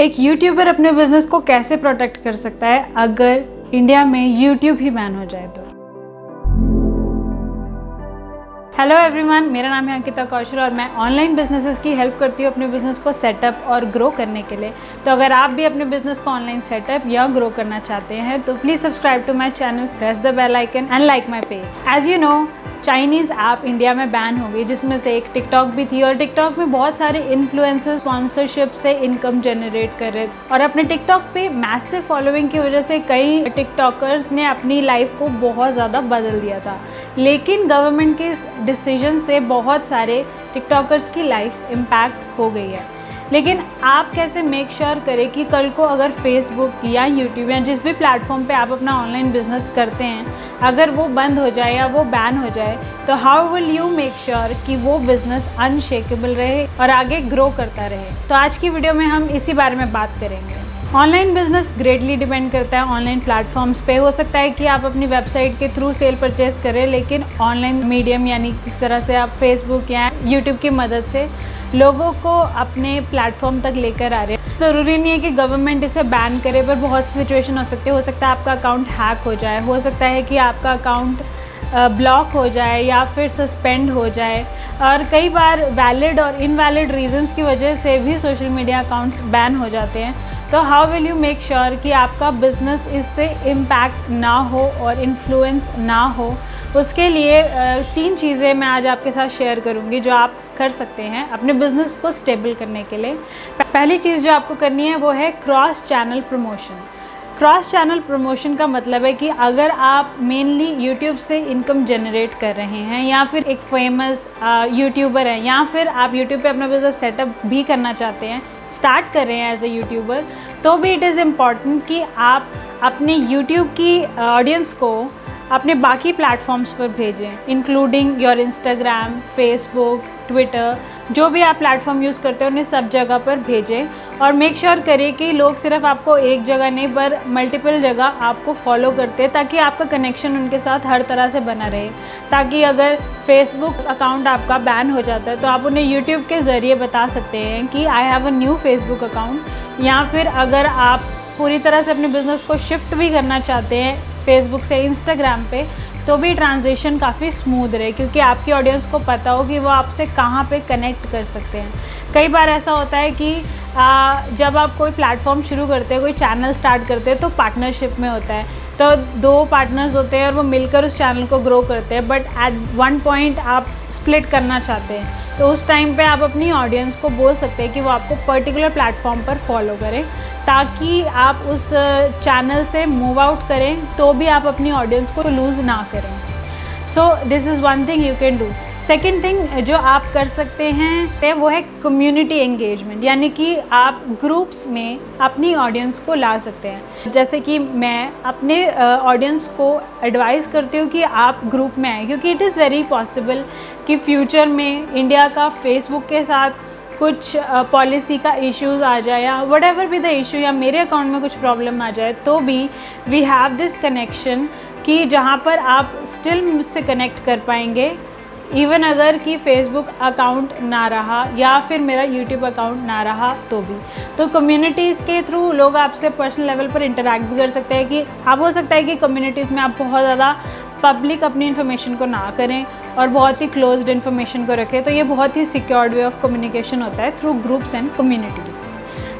एक यूट्यूबर अपने बिज़नेस को कैसे प्रोटेक्ट कर सकता है, अगर इंडिया में यूट्यूब ही बैन हो जाए तो? हेलो एवरीवन मेरा नाम है अंकिता कौशल और मैं ऑनलाइन बिजनेसेस की हेल्प करती हूँ अपने बिज़नेस को सेटअप और ग्रो करने के लिए। तो अगर आप भी अपने बिज़नेस को ऑनलाइन सेटअप या ग्रो करना चाहते हैं तो please subscribe to my channel press the bell icon and like my page as you know Chinese app India में बैन हो गई, जिसमें से एक टिकटॉक भी थी और टिकटॉक में बहुत सारे इन्फ्लुएंसर स्पॉन्सरशिप से इनकम जनरेट कर रहे थे। और अपने टिकटॉक पे मैसिव फॉलोइंग की वजह से कई टिकटॉकर्स ने अपनी लाइफ को बहुत ज़्यादा बदल दिया था। लेकिन गवर्नमेंट के डिसीज़न से बहुत सारे टिकटॉकर्स की लाइफ इम्पैक्ट हो गई है। लेकिन आप कैसे मेक श्योर sure करें कि कल को अगर फेसबुक या यूट्यूब या जिस भी प्लेटफॉर्म पे आप अपना ऑनलाइन बिज़नेस करते हैं, अगर वो बंद हो जाए या वो बैन हो जाए तो how will you make sure कि वो बिज़नेस अनशेकेबल रहे और आगे ग्रो करता रहे? तो आज की वीडियो में हम इसी बारे में बात करेंगे। ऑनलाइन बिज़नेस ग्रेटली डिपेंड करता है ऑनलाइन प्लेटफॉर्म्स पे। हो सकता है कि आप अपनी वेबसाइट के थ्रू सेल परचेज करें, लेकिन ऑनलाइन मीडियम यानी किस तरह से आप फेसबुक या यूट्यूब की मदद से लोगों को अपने प्लेटफॉर्म तक लेकर आ रहे हैं। ज़रूरी नहीं है कि गवर्नमेंट इसे बैन करे, पर बहुत सी सिचुएशन हो सकती है। हो सकता है आपका अकाउंट हैक हो जाए, हो सकता है कि आपका अकाउंट ब्लॉक हो जाए या फिर सस्पेंड हो जाए। और कई बार वैलिड और इनवैलिड रीजंस की वजह से भी सोशल मीडिया अकाउंट्स बैन हो जाते हैं। तो how will you make sure कि आपका बिज़नेस इससे इम्पैक्ट ना हो और इन्फ्लुएंस ना हो? उसके लिए तीन चीज़ें मैं आज आपके साथ शेयर करूँगी जो आप कर सकते हैं अपने बिज़नेस को स्टेबल करने के लिए। पहली चीज़ जो आपको करनी है वो है cross channel promotion cross channel promotion का मतलब है कि अगर आप मेनली यूट्यूब से इनकम जनरेट कर रहे हैं या फिर एक फ़ेमस यूट्यूबर हैं या फिर आप यूट्यूब पे अपना बिज़नेस सेटअप भी करना चाहते हैं स्टार्ट कर रहे हैं एज ए यूट्यूबर तो भी इट इज़ इंपॉर्टेंट कि आप अपने यूट्यूब की ऑडियंस को अपने बाकी प्लेटफॉर्म्स पर भेजें including your Instagram Facebook Twitter जो भी आप प्लेटफॉर्म यूज़ करते हैं, उन्हें सब जगह पर भेजें और मेक श्योर sure करिए कि लोग सिर्फ़ आपको एक जगह नहीं, पर मल्टीपल जगह आपको फॉलो करते हैं, ताकि आपका कनेक्शन उनके साथ हर तरह से बना रहे। ताकि अगर फेसबुक अकाउंट आपका बैन हो जाता है तो आप उन्हें यूट्यूब के ज़रिए बता सकते हैं कि I have a new Facebook account या फिर अगर आप पूरी तरह से अपने बिज़नेस को शिफ्ट भी करना चाहते हैं फेसबुक से इंस्टाग्राम पे तो भी ट्रांजेक्शन काफ़ी स्मूथ रहे क्योंकि आपकी ऑडियंस को पता हो कि वो आपसे कहाँ पे कनेक्ट कर सकते हैं। कई बार ऐसा होता है कि आ, जब आप कोई प्लेटफॉर्म शुरू करते हैं कोई चैनल स्टार्ट करते हैं तो पार्टनरशिप में होता है। तो दो पार्टनर्स होते हैं और वो मिलकर उस चैनल को ग्रो करते हैं बट एट वन पॉइंट आप स्प्लिट करना चाहते हैं। तो उस टाइम पे आप अपनी ऑडियंस को बोल सकते हैं कि वो आपको पर्टिकुलर प्लेटफॉर्म पर फॉलो करें, ताकि आप उस चैनल से मूव आउट करें तो भी आप अपनी ऑडियंस को लूज़ ना करें। So this is one thing you can do second thing जो आप कर सकते हैं वो है कम्युनिटी एंगेजमेंट यानी कि आप ग्रुप्स में अपनी ऑडियंस को ला सकते हैं। जैसे कि मैं अपने ऑडियंस को एडवाइस करती हूँ कि आप ग्रुप में आएँ, क्योंकि इट इज़ वेरी पॉसिबल कि फ्यूचर में इंडिया का फेसबुक के साथ कुछ पॉलिसी का इश्यूज़ आ जाए या वट एवर भी द इशू या मेरे अकाउंट में कुछ प्रॉब्लम आ जाए तो भी वी हैव दिस कनेक्शन कि जहाँ पर आप स्टिल मुझसे कनेक्ट कर पाएँगे। इवन अगर कि फेसबुक अकाउंट ना रहा या फिर मेरा यूट्यूब अकाउंट ना रहा तो भी। तो कम्युनिटीज़ के थ्रू लोग आपसे पर्सनल लेवल पर इंटरेक्ट भी कर सकते हैं कि आप हो सकता है कि कम्युनिटीज़ में आप बहुत ज़्यादा पब्लिक अपनी इन्फॉर्मेशन को ना करें और बहुत ही क्लोज्ड इन्फॉर्मेशन को रखें तो ये बहुत ही सिक्योर्ड वे ऑफ़ कम्युनिकेशन होता है थ्रू ग्रुप्स एंड कम्युनिटीज़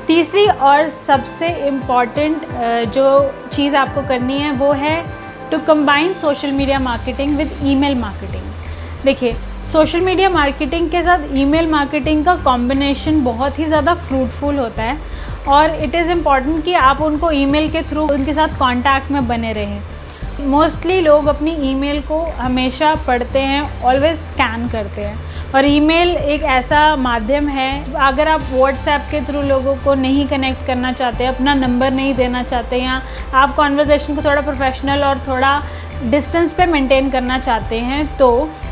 तीसरी और सबसे इंपॉर्टेंट जो चीज़ आपको करनी है वो है to combine social media marketing with email marketing देखिए सोशल मीडिया मार्केटिंग के साथ ईमेल मार्केटिंग का कॉम्बिनेशन बहुत ही ज़्यादा फ्रूटफुल होता है और इट इज़ इंपॉर्टेंट कि आप उनको ईमेल के थ्रू उनके साथ कांटेक्ट में बने रहें। मोस्टली लोग अपनी ईमेल को हमेशा पढ़ते हैं ऑलवेज स्कैन करते हैं। और ईमेल एक ऐसा माध्यम है, अगर आप व्हाट्सएप के थ्रू लोगों को नहीं कनेक्ट करना चाहते, अपना नंबर नहीं देना चाहते या आप कॉन्वर्जेसन को थोड़ा प्रोफेशनल और थोड़ा डिस्टेंस पे मेंटेन करना चाहते हैं तो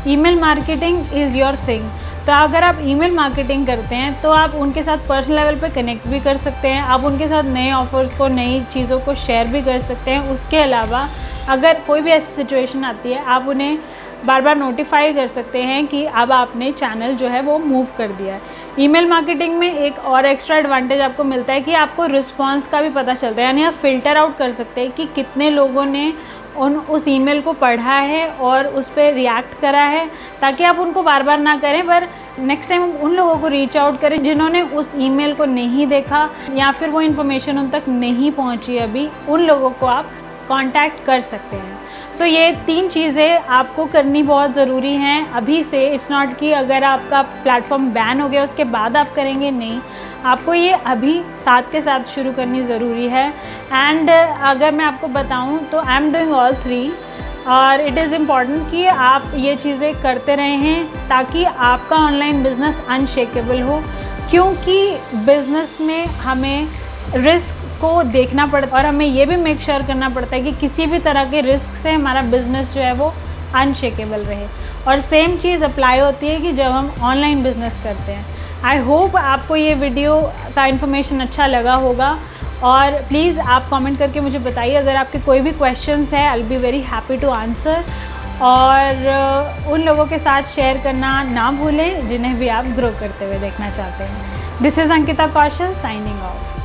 email marketing is your thing. तो अगर आप ईमेल मार्केटिंग करते हैं तो आप उनके साथ पर्सनल लेवल पे कनेक्ट भी कर सकते हैं। आप उनके साथ नए ऑफर्स को, नई चीज़ों को शेयर भी कर सकते हैं। उसके अलावा अगर कोई भी ऐसी सिचुएशन आती है, आप उन्हें बार बार नोटिफाई कर सकते हैं कि अब आपने चैनल जो है वो मूव कर दिया है। ईमेल मार्केटिंग में एक और एक्स्ट्रा एडवांटेज आपको मिलता है कि आपको रिस्पॉन्स का भी पता चलता है, यानी आप फ़िल्टर आउट कर सकते हैं कि कितने लोगों ने उन उस ईमेल को पढ़ा है और उस पर रिएक्ट करा है ताकि आप उनको बार बार ना करें पर नेक्स्ट टाइम उन लोगों को रीच आउट करें जिन्होंने उस ईमेल को नहीं देखा या फिर वो इन्फॉर्मेशन उन तक नहीं पहुँची अभी उन लोगों को आप कांटेक्ट कर सकते हैं। सो so, ये तीन चीज़ें आपको करनी बहुत ज़रूरी हैं। अभी से इट्स नॉट कि अगर आपका प्लेटफॉर्म बैन हो गया उसके बाद आप करेंगे नहीं। आपको ये अभी साथ के साथ शुरू करनी ज़रूरी है। एंड अगर मैं आपको बताऊँ तो I am doing all three और इट इज़ इंपॉर्टेंट कि आप ये चीज़ें करते रहें ताकि आपका ऑनलाइन बिज़नेस अनशेकेबल हो। क्योंकि बिज़नेस में हमें रिस्क को देखना पड़ता और हमें ये भी मेक श्योर करना पड़ता है कि किसी भी तरह के रिस्क से हमारा बिज़नेस जो है वो अनशेकेबल रहे। और सेम चीज़ अप्लाई होती है कि जब हम ऑनलाइन बिज़नेस करते हैं। आई होप आपको ये वीडियो का इन्फॉर्मेशन अच्छा लगा होगा। और प्लीज़ आप कमेंट करके मुझे बताइए, अगर आपके कोई भी क्वेश्चंस हैं I be very happy to answer और उन लोगों के साथ शेयर करना ना भूलें, जिन्हें भी आप ग्रो करते हुए देखना चाहते हैं। This is Ankita Kaushal signing off